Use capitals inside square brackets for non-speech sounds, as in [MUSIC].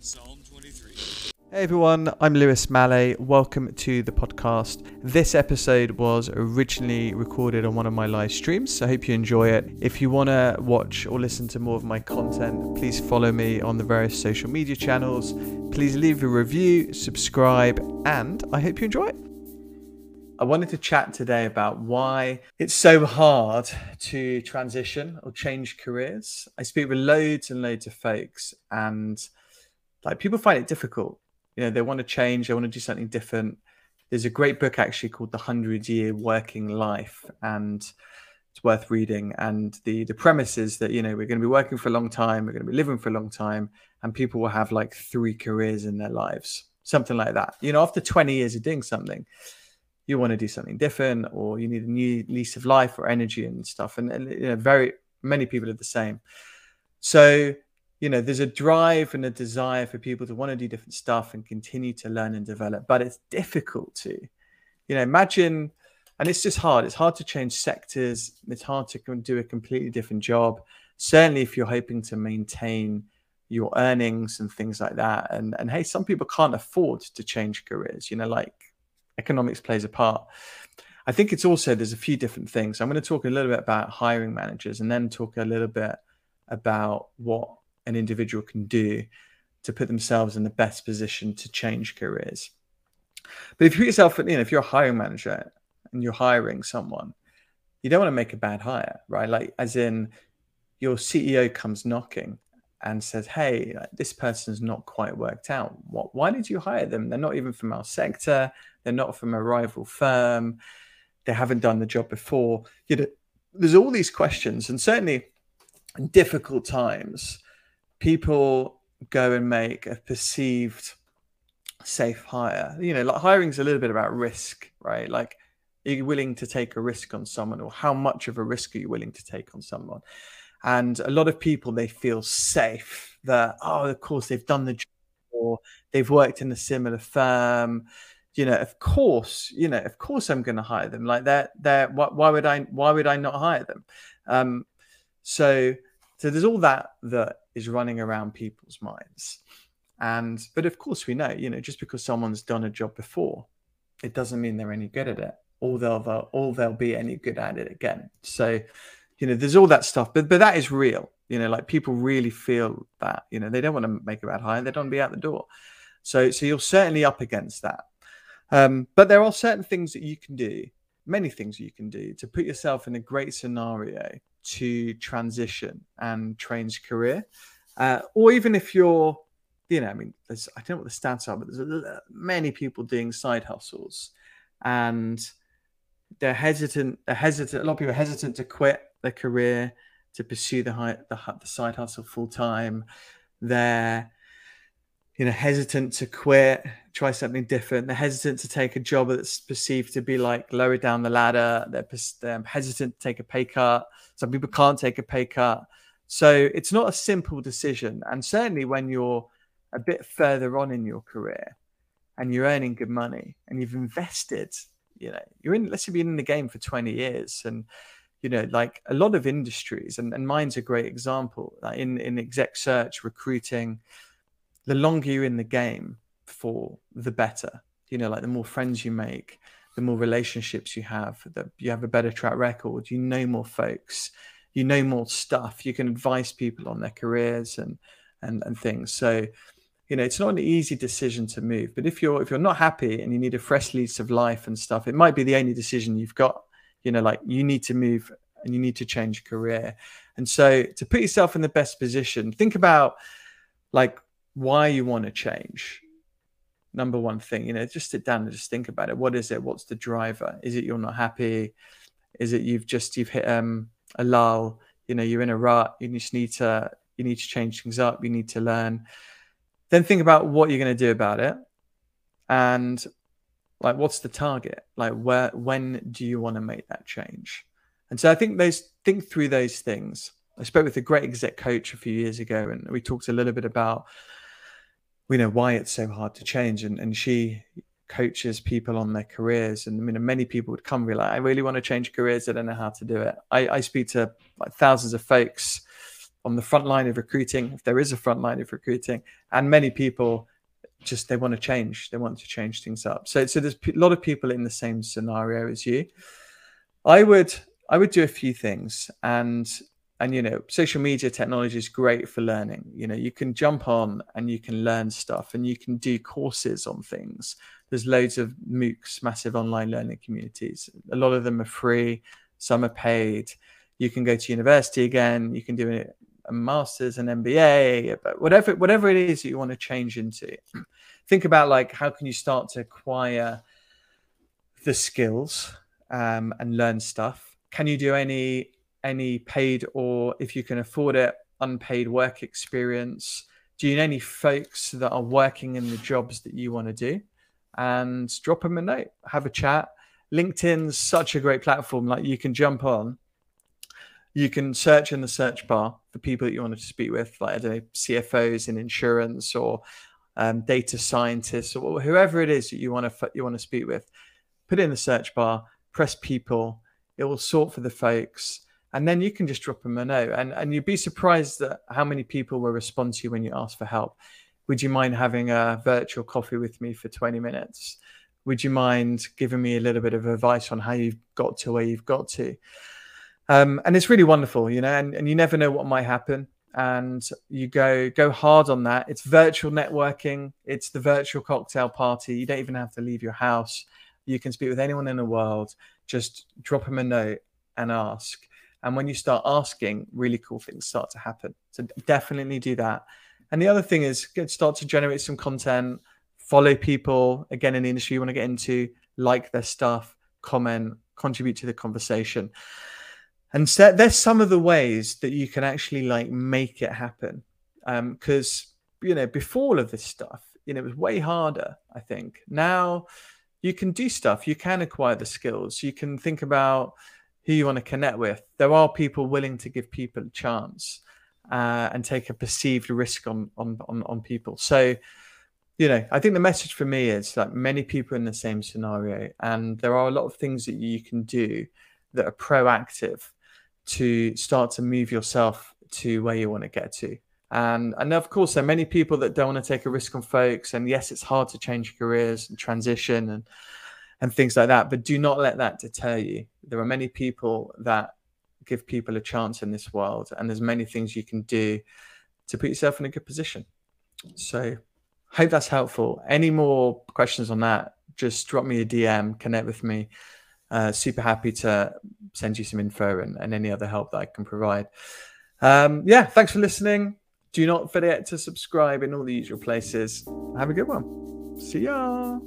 Psalm 23. Hey everyone, I'm Lewis Maleh. Welcome to the podcast. This episode was originally recorded on one of my live streams, so I hope you enjoy it. If you want to watch or listen to more of my content, please follow me on the various social media channels. Please leave a review, subscribe, and I hope you enjoy it. I wanted to chat today about why it's so hard to transition or change careers. I speak with loads and loads of folks, and like people find it difficult. You know they want to change they want to do something different. There's a great book actually called the 100 year working life and it's worth reading. And the the premise is that you know we're going to be working for a long time we're going to be living for a long time and people will have like three careers in their lives something like that. You know after 20 years of doing something you want to do something different or you need a new lease of life or energy and stuff and, and you know very many people are the same. So you know there's a drive and a desire for people to want to do different stuff and continue to learn and develop but it's difficult to you know imagine and it's just hard it's hard to change sectors it's hard to do a completely different job. Certainly if you're hoping to maintain your earnings and things like that and and hey some people can't afford to change careers you know like economics plays a part i think it's also there's a few different things i'm going to talk a little bit about hiring managers and then talk a little bit about what an individual can do to put themselves in the best position to change careers. But if you put yourself, you know, if you're a hiring manager and you're hiring someone, you don't want to make a bad hire, right? Like, as in, your CEO comes knocking and says, "Hey, this person's not quite worked out. What? Why did you hire them? They're not even from our sector. They're not from a rival firm. They haven't done the job before." You know, there's all these questions, and certainly in difficult times, people go and make a perceived safe hire. You know, like hiring is a little bit about risk, right? Like, are you willing to take a risk on someone, or how much of a risk are you willing to take on someone? And a lot of people they feel safe that oh, of course they've done the job, or they've worked in a similar firm. You know, of course, you know, of course I'm going to hire them. Like that, that. Why, why would I? Why would I not hire them? Um, so, so there's all that that is running around people's minds. And but of course we know, you know, just because someone's done a job before, it doesn't mean they're any good at it, or they'll or they'll be any good at it again. So, you know, there's all that stuff, but but that is real. You know, like people really feel that. You know, they don't want to make a bad hire, they don't want to be out the door. So so you're certainly up against that. Um, but there are certain things that you can do, many things you can do to put yourself in a great scenario to transition and change career, uh, or even if you're, you know, I mean, there's I don't know what the stats are, but there's many people doing side hustles, and they're hesitant. They're hesitant. A lot of people are hesitant to quit their career to pursue the high, the, the side hustle full time. They're you know hesitant to quit try something different. They're hesitant to take a job that's perceived to be like lower down the ladder. They're, they're hesitant to take a pay cut. Some people can't take a pay cut. So it's not a simple decision. And certainly when you're a bit further on in your career and you're earning good money and you've invested you know you're in let's say you've been in the game for 20 years and you know like a lot of industries and, and mine's a great example in in exec search recruiting the longer you're in the game for, the better. You know, like the more friends you make, the more relationships you have, that you have a better track record, you know more folks, you know more stuff, you can advise people on their careers and and and things. So, you know, it's not an easy decision to move. But if you're if you're not happy and you need a fresh lease of life and stuff, it might be the only decision you've got. You know, like you need to move and you need to change career. And so to put yourself in the best position, think about like why you want to change. Number one thing you know just sit down and just think about it. What is it? What's the driver? Is it you're not happy? Is it you've just you've hit um, a lull? You know you're in a rut. You just need to you need to change things up. You need to learn. Then think about what you're going to do about it. And like what's the target? Like where when do you want to make that change? And so i think those think through those things. I spoke with a great exec coach a few years ago and we talked a little bit about we know why it's so hard to change and, and she coaches people on their careers and I mean many people would come and be like I really want to change careers I don't know how to do it. I, I speak to like thousands of folks on the front line of recruiting if there is a front line of recruiting and many people just they want to change they want to change things up. So so there's a lot of people in the same scenario as you. I would I would do a few things and and you know social media technology is great for learning. You know you can jump on and you can learn stuff and you can do courses on things. There's loads of moocs massive online learning communities. A lot of them are free some are paid. You can go to university again you can do a, master's an mba whatever whatever it is that you want to change into [CLEARS THROAT] think about like how can you start to acquire the skills um, and learn stuff can you do any any paid or if you can afford it, unpaid work experience? Do you know any folks that are working in the jobs that you want to do? And drop them a note, have a chat. LinkedIn's such a great platform. Like you can jump on, you can search in the search bar for people that you want to speak with, like I don't know, CFOs in insurance or um, data scientists or whoever it is that you want to you want to speak with. Put it in the search bar, press people. It will sort for the folks and then you can just drop them a note and, and you'd be surprised at how many people will respond to you when you ask for help would you mind having a virtual coffee with me for 20 minutes would you mind giving me a little bit of advice on how you've got to where you've got to um, and it's really wonderful you know and, and you never know what might happen. And you go go hard on that. It's virtual networking. It's the virtual cocktail party. You don't even have to leave your house. You can speak with anyone in the world. Just drop them a note and ask. And when you start asking, really cool things start to happen. So definitely do that. And the other thing is get start to generate some content, follow people again in the industry you want to get into, like their stuff, comment, contribute to the conversation. And so there's some of the ways that you can actually like make it happen. Because um, you know, before all of this stuff, you know, it was way harder, I think. Now you can do stuff, you can acquire the skills, you can think about who you want to connect with, there are people willing to give people a chance uh, and take a perceived risk on, on on on people. So, you know, I think the message for me is that many people in the same scenario, and there are a lot of things that you can do that are proactive to start to move yourself to where you want to get to. And and of course, there are many people that don't want to take a risk on folks. And yes, it's hard to change careers and transition and and things like that. But do not let that deter you. There are many people that give people a chance in this world, and there's many things you can do to put yourself in a good position. So, hope that's helpful. Any more questions on that? Just drop me a DM, connect with me. Uh, super happy to send you some info and, and any other help that I can provide. Um, yeah, thanks for listening. Do not forget to subscribe in all the usual places. Have a good one. See ya.